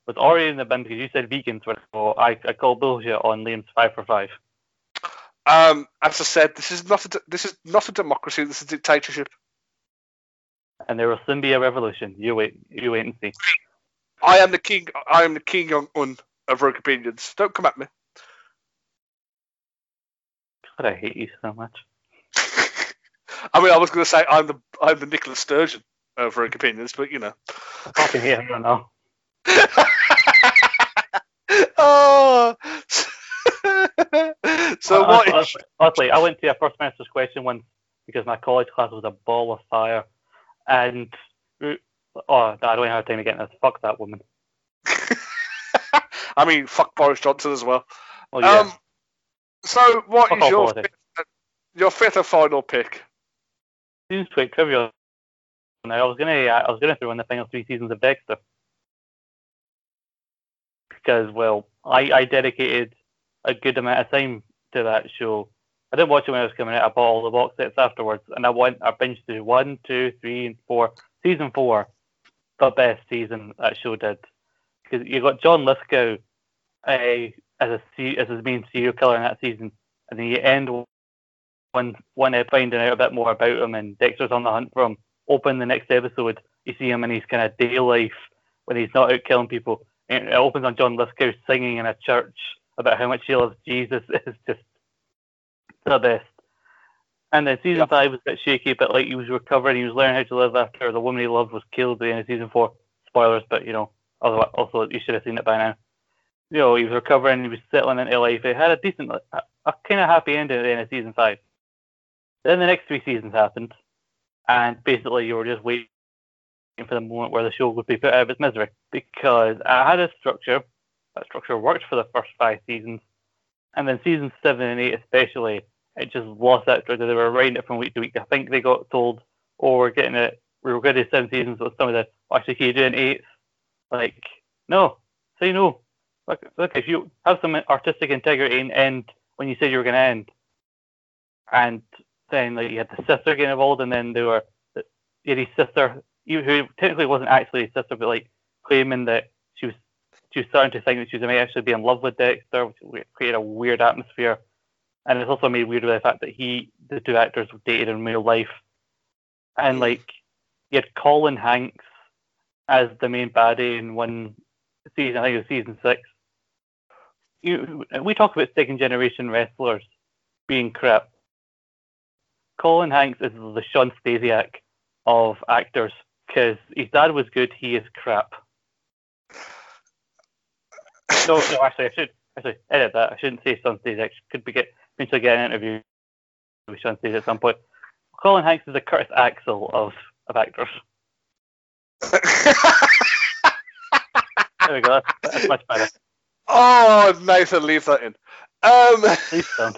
was already in the bin because you said vegans were. So I, I call bullshit on Liam's five for five. Um, as I said, this is not a this is not a democracy. This is a dictatorship. And there will soon be a revolution. You wait, you wait and see. I am the king. I am the king on, on of rogue opinions. Don't come at me. God, I hate you so much. I mean, I was going to say I'm the I'm the Nicola Sturgeon of rogue opinions, but you know. I fucking hate him now. oh. [LAUGHS] so what? Honestly, honestly, I went to a first master's question once because my college class was a ball of fire, and oh, I don't have time to get into this. Fuck that woman. [LAUGHS] I mean, fuck Boris Johnson as well. well yeah. Um, so what fuck is your fifth, your fifth and final pick? Seems quite trivial. Now I was gonna I was gonna throw in the final three seasons of Dexter because well I I dedicated a good amount of time to that show. I didn't watch it when it was coming out. I bought all the box sets afterwards, and I went. I binged through one, two, three, and four. Season four, the best season that show did, because you got John Lithgow uh, as a as his main serial killer in that season, and then you end when when uh, finding out a bit more about him, and Dexter's on the hunt for him. Open the next episode, you see him in his kind of day life when he's not out killing people. And it opens on John Lithgow singing in a church about how much he loves Jesus [LAUGHS] It's just the best. And then season yeah. five was a bit shaky, but like he was recovering, he was learning how to live after the woman he loved was killed at the end of season four. Spoilers, but you know, also you should have seen it by now. You know, he was recovering, he was settling into life. He had a decent, a, a kind of happy ending at the end of season five. Then the next three seasons happened, and basically you were just waiting for the moment where the show would be put out of its misery because I had a structure that structure worked for the first five seasons, and then seasons seven and eight especially, it just lost that structure. They were writing it from week to week. I think they got told, "Oh, we're getting it. We were going to do seven seasons." But some of the oh, actually, can you do an eighth? Like, no, say no. Look, look, if you have some artistic integrity and end when you said you were going to end, and then like you had the sister getting involved, and then they were you had his sister, who technically wasn't actually his sister, but like claiming that she was she was starting to think that she was may actually be in love with Dexter, which created a weird atmosphere. And it's also made weird by the fact that he, the two actors, dated in real life. And mm. like, you had Colin Hanks as the main baddie in one season, I think it was season six. you, we talk about second generation wrestlers being crap. Colin Hanks is the Shawn Stasiak of actors because his dad was good, he is crap. no, no, actually, I should actually edit that. I shouldn't say Shawn Stasiak. Could be get eventually get an interview with Shawn Stasiak at some point. Colin Hanks is the Curtis Axel of of actors. [LAUGHS] there we go. That's, that's much better. Oh, Nathan, leave that in. Um, Please don't.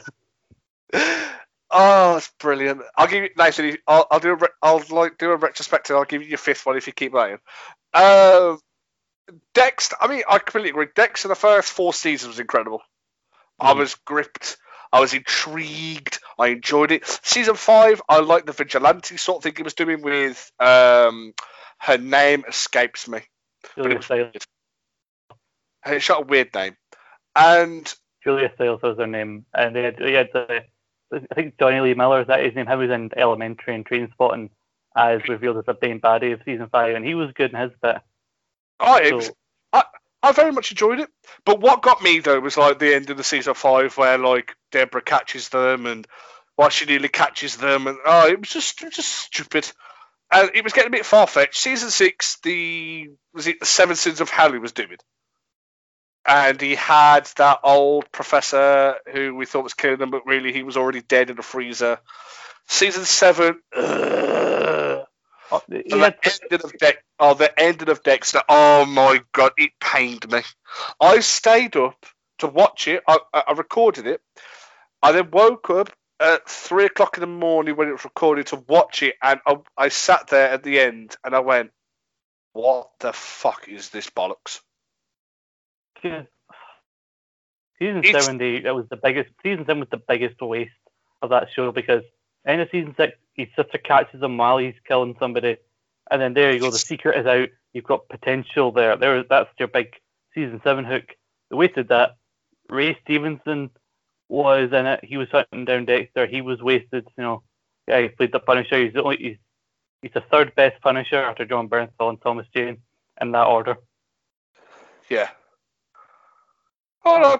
[LAUGHS] oh, it's brilliant. I'll give you Nathan. I'll, I'll do a re- I'll like do a retrospective. I'll give you your fifth one if you keep that in. Um, Dexter. I mean, I completely agree. Dexter, the first four seasons was incredible. I Mm. was gripped. I was intrigued. I enjoyed it. Season five, I like the vigilante sort of thing he was doing with. Um, her name escapes me. Julia Stiles. It's got a weird name. And Julia Stiles was her name, and they had, they had uh, [LAUGHS] I think Jonny Lee Miller is that his name. He was in Elementary and Trainspotting uh, as revealed as the main baddie of season five, and he was good in his bit. oh, it So- was, I, I very much enjoyed it. But what got me though was like the end of the season five, where like Deborah catches them and why she nearly catches them, and oh, it was just it was just stupid. And it was getting a bit far fetched. Season six, the was it the Seven Sins of Hell he was doing, and he had that old professor who we thought was killing them, but really he was already dead in a freezer. Season seven. ugh. Oh, he And had, the ending of Dex, oh, the ending of Dexter. Oh my god, it pained me. I stayed up to watch it. I, I I recorded it. I then woke up at three o'clock in the morning when it was recorded to watch it, and I, I sat there at the end and I went, "What the fuck is this bollocks?" Season season It's- seven, they, that was the biggest. Season seven was the biggest waste of that show because end of season six, his sister catches him while he's killing somebody, and then there you go. The secret is out. You've got potential there. There, that's your big season seven hook. They wasted that. Ray Stevenson was in it. He was hunting down Dexter. He was wasted. You know, yeah, he played the Punisher. He's the only. He's, he's the third best Punisher after Jon Bernthal and Thomas Jane in that order. Yeah. Oh no,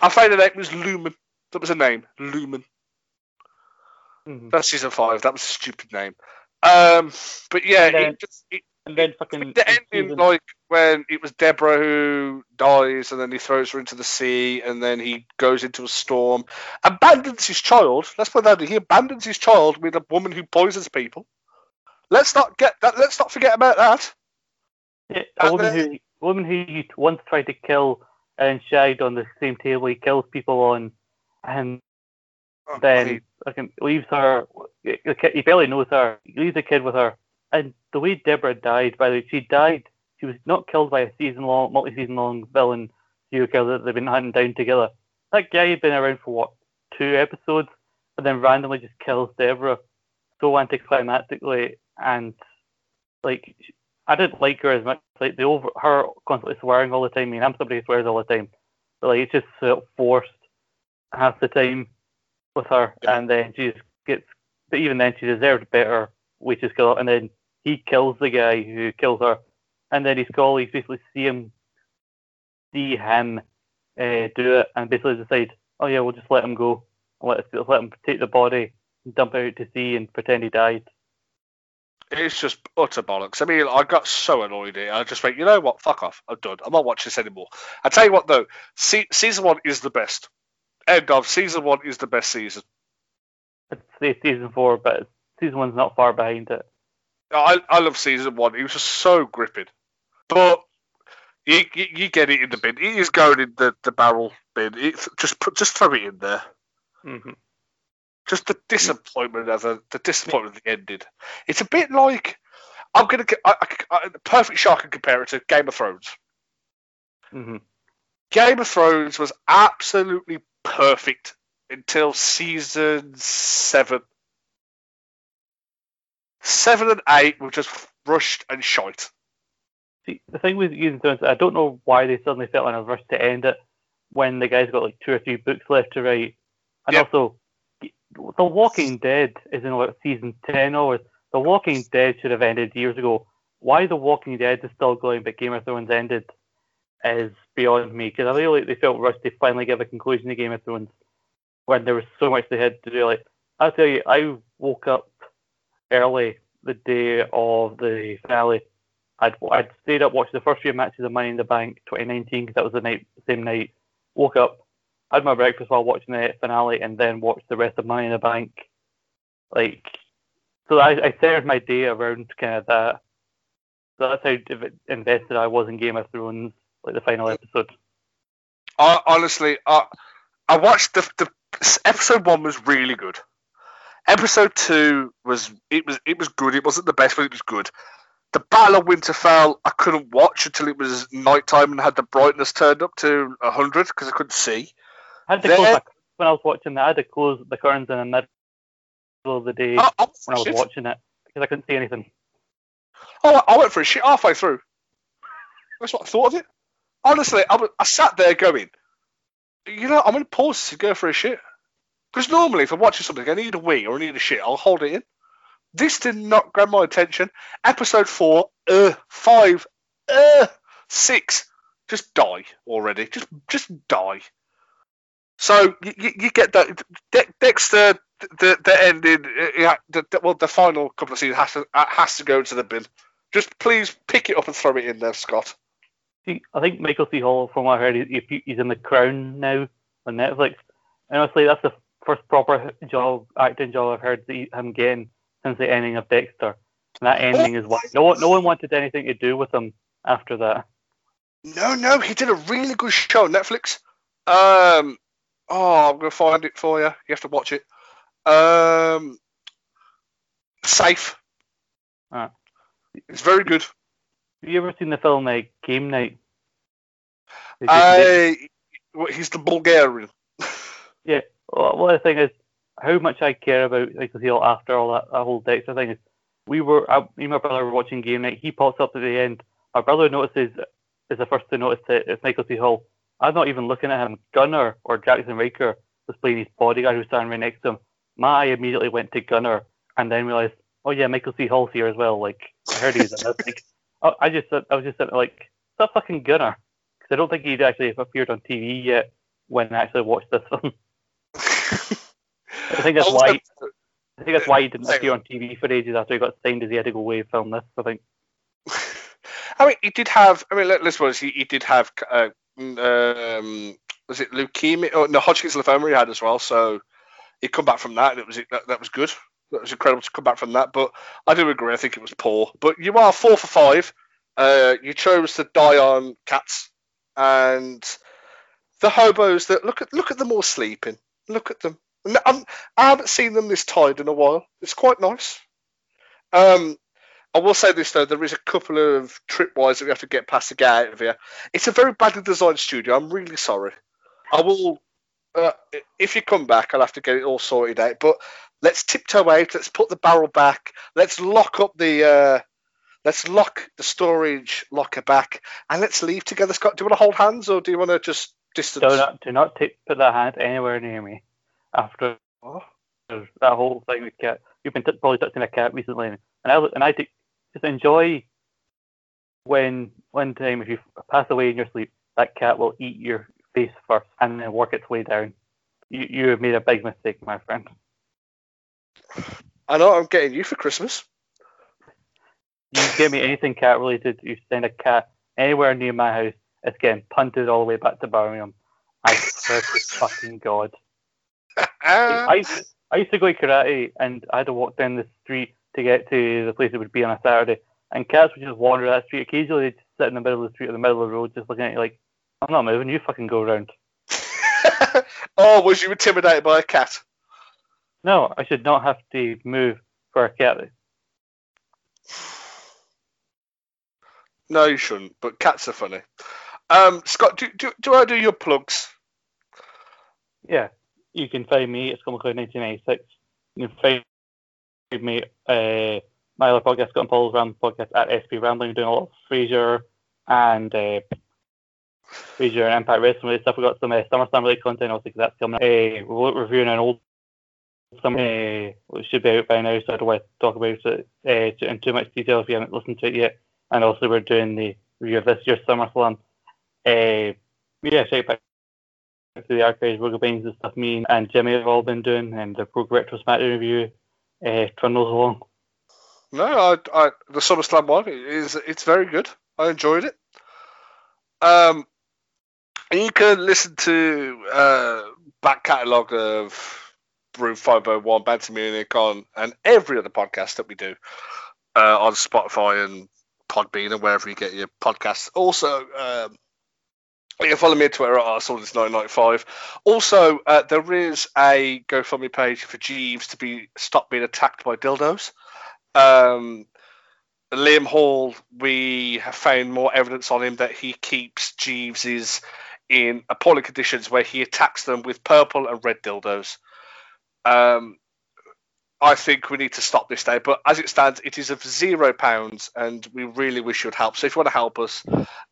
I found the name was Lumen. That was a name, Lumen. Mhm. That's season five. That was a stupid name. Um, but yeah, And then- it just it, And then fucking the ending, season- like when it was Deborah who dies, and then he throws her into the sea, and then he goes into a storm, abandons his child. Let's put that. in. He abandons his child with a woman who poisons people. Let's not get that. Let's not forget about that. Yeah, a woman then- who woman who you once tried to kill and shagged on the same table he kills people on, and oh, then I fucking leaves her. He barely knows her. He leaves the kid with her, and the way Deborah died, by the way, she died. She was not killed by a season long, multi-season long villain serial killer that they've been hunting down together. That guy had been around for what two episodes, and then randomly just kills Deborah so anticlimactically, and like I didn't like her as much. Like the over her constantly swearing all the time. I mean, I'm somebody who swears all the time, but like it's just felt forced half the time with her, Yeah. and then she just gets. But even then, she deserved better way to kill her. And then he kills the guy who kills her, and then his colleagues basically see him, see him uh, do it, and basically decide, oh yeah, we'll just let him go, let us let him take the body, and dump it out to sea, and pretend he died. It's just utter bollocks. I mean, I got so annoyed it. I just went, you know what? Fuck off. I'm done. I'm not watching this anymore. I tell you what, though, se- season one is the best. End of season one is the best season. I'd say season four, but season one's not far behind it. I, I love season one. It was just so gripping. But you, you, you get it in the bin. It is going in the, the barrel bin. It's just put just throw it in there. Mm-hmm. Just the disappointment of the, the disappointment of the ending. It's a bit like I'm gonna get I, I, I, perfect I can compare it to Game of Thrones. Mm-hmm. Game of Thrones was absolutely perfect until season seven. Seven and eight were just rushed and shite. See, the thing with Game of Thrones, I don't know why they suddenly felt like a rush to end it when the guy's got like two or three books left to write. And Yep. also, The Walking Dead is in like season 10 or The Walking Dead should have ended years ago. Why The Walking Dead is still going but Game of Thrones ended is beyond me because I like they felt rushed to finally give a conclusion to Game of Thrones when there was so much they had to do. Like I'll tell you, I woke up early the day of the finale. I'd I'd stayed up watched the first few matches of Money in the Bank 2019 because that was the night same night. Woke up, had my breakfast while watching the finale, and then watched the rest of Money in the Bank. Like, so I, I centered my day around kind of that. So that's how invested I was in Game of Thrones, like the final episode. I, honestly, I, I watched the, the episode one was really good. Episode two was it was it was good. It wasn't the best, but it was good. The Battle of Winterfell I couldn't watch until it was nighttime and had the brightness turned up to hundred because I couldn't see. I had to close when I was watching that. I had to close the curtains in the middle of the day oh, oh, when I was watching it because I couldn't see anything. Oh, I went for a shit halfway through. That's what I thought of it. Honestly, I, was, I sat there going, you know, I'm going to pause to go for a shit. Because normally, if I'm watching something, I need a wee or I need a shit, I'll hold it in. This did not grab my attention. Episode four, uh, five, uh, six, just die already. Just, just die. So you, you get that De- Dexter, the the ending, uh, the, the, well, the final couple of scenes has to uh, has to go into the bin. Just please pick it up and throw it in there, Scott. See, I think Michael C. Hall, from what I heard, he, he's in The Crown now on Netflix. And honestly, that's the first proper job, acting job I've heard him getting since the ending of Dexter. And that ending is why no one, no one wanted anything to do with him after that. No, no, he did a really good show on Netflix. Um, oh, I'm gonna find it for you. You have to watch it. Um, Safe. Ah. It's very good. Have you ever seen the film uh, Game Night? I, he's the Bulgarian. [LAUGHS] yeah. Well, well, the thing is, how much I care about Michael Hill after all that, that whole Dexter thing is, we were, I, me and my brother were watching Game Night. He pops up at the end. My brother notices, is the first to notice it. it's Michael C. Hall. I'm not even looking at him. Gunner or Jackson Ryker was playing his bodyguard who's standing right next to him. My eye immediately went to Gunner and then realized, oh yeah, Michael C. Hall's here as well. Like I heard he was in this. Like, [LAUGHS] oh, I just, I was just like, that fucking Gunner? Because I don't think he'd actually have appeared on TV yet when I actually watched this film. I think that's why. I think that's why he didn't appear on TV for ages after he got signed as he had to go away film this. I think. [LAUGHS] I mean, he did have. I mean, let, us be He, he did have. Uh, um, was it leukemia? Oh, no, Hodgkin's lymphoma he had as well. So he come back from that, and it was that, that was good. That was incredible to come back from that. But I do agree. I think it was poor. But you are four for five. Uh, you chose to die on cats and the hobos that look at look at them all sleeping. Look at them. I'm, I have not seen them this tired in a while. It's quite nice. Um, I will say this though, there is a couple of tripwires that we have to get past to get out of here. It's a very badly designed studio. I'm really sorry. I will, uh, if you come back, I'll have to get it all sorted out. But let's tiptoe out. Let's put the barrel back. Let's lock up the. Uh, let's lock the storage locker back, and let's leave together. Scott, do you want to hold hands, or do you want to just distance? Do not, do not tip, put that hand anywhere near me after oh. that whole thing with cat. You've been t- probably touching a cat recently, and I and I t- just enjoy when one time if you pass away in your sleep, that cat will eat your face first and then work its way down. You you have made a big mistake, my friend. I know I'm getting you for Christmas. You give me anything cat related, you send a cat anywhere near my house, it's getting punted all the way back to Birmingham. I swear to [LAUGHS] fucking God. [LAUGHS] I, used to, I used to go to karate and I had to walk down the street to get to the place it would be on a Saturday. And cats would just wander that street. Occasionally they'd just sit in the middle of the street or the middle of the road just looking at you like, I'm not moving, you fucking go around. [LAUGHS] oh, was you intimidated by a cat? No, I should not have to move for a cat. No, you shouldn't, but cats are funny. Um, Scott, do, do, do I do your plugs? Yeah you can find me. It's Comic Con 1996. You can find me uh, my other podcast, Scott and Paul's Ram podcast at SP Rambling, doing a lot of Frasier and uh, Frasier and Impact Wrestling related stuff. We've got some uh, SummerSlam related content also because that's coming. Uh, we're reviewing an old some uh, which should be out by now, so I don't want to talk about it uh, in too much detail if you haven't listened to it yet. And also, we're doing the review of this year's SummerSlam Uh, yeah, check back to the archives, Rugby Baines and stuff me and Jimmy have all been doing, and the Pro Retro SmackDown review uh, trundles along. No, I, I, the SummerSlam one is it's very good. I enjoyed it. Um, and you can listen to uh, back catalogue of Room 501, Bantam Munich on and every other podcast that we do uh, on Spotify and Podbean and wherever you get your podcasts. Also, um, you can follow me on Twitter at Arsenal995. Also, uh, there is a GoFundMe page for Jeeves to be stop being attacked by dildos. Um, Liam Hall, we have found more evidence on him that he keeps Jeeves's in appalling conditions where he attacks them with purple and red dildos. Um, I think we need to stop this day, but as it stands, it is of zero pounds, and we really wish you would help. So if you want to help us,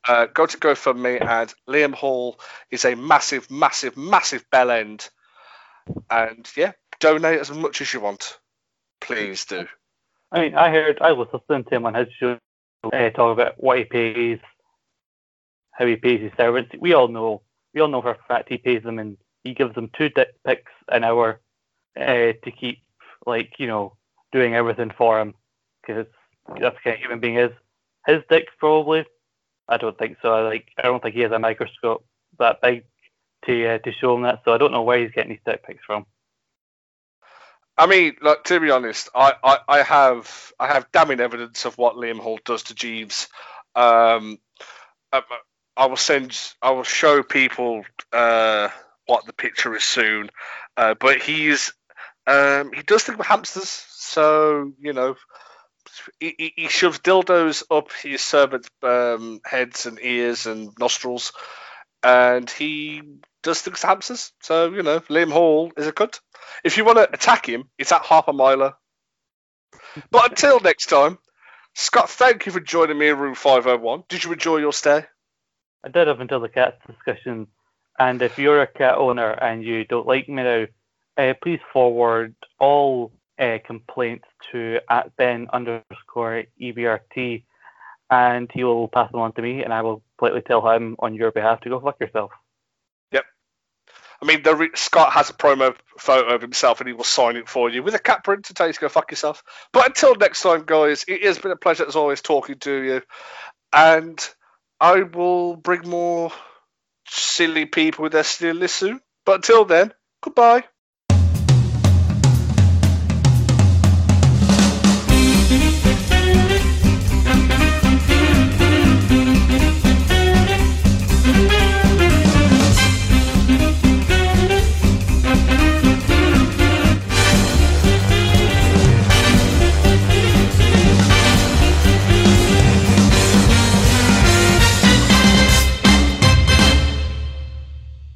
uh, go to GoFundMe, and Liam Hall is a massive, massive, massive bell end, and yeah, donate as much as you want. Please do. I mean, I heard I was listening to him on his show uh, talk about what he pays, how he pays his servants. We all know, we all know for a fact he pays them, and he gives them two dick pics an hour uh, to keep like you know doing everything for him because that's the kind of human being is. His dick probably. I don't think so. I like I don't think he has a microscope that big to uh, to show him that. So I don't know where he's getting these dick pics from. I mean, like to be honest, I, I, I have I have damning evidence of what Liam Hall does to Jeeves. Um, I, I will send I will show people uh, what the picture is soon. Uh, but he's um, he does think of hamsters, so you know he, he shoves dildos up his servants' um, heads and ears and nostrils, and he does things to hamsters. So you know Liam Hall is a cunt. If you want to attack him, it's at Harper Myler. But until next time, Scott, thank you for joining me in room 501. Did you enjoy your stay? I did up until the cat discussion. And if you're a cat owner and you don't like me now, uh, please forward all uh, complaints to at Ben underscore EBRT and he will pass them on to me and I will politely tell him on your behalf to go fuck yourself. Yep. I mean, the, Scott has a promo photo of himself and he will sign it for you with a cat print to tell you to go fuck yourself. But until next time, guys, it has been a pleasure as always talking to you. And I will bring more silly people with their silly soon. But until then, goodbye.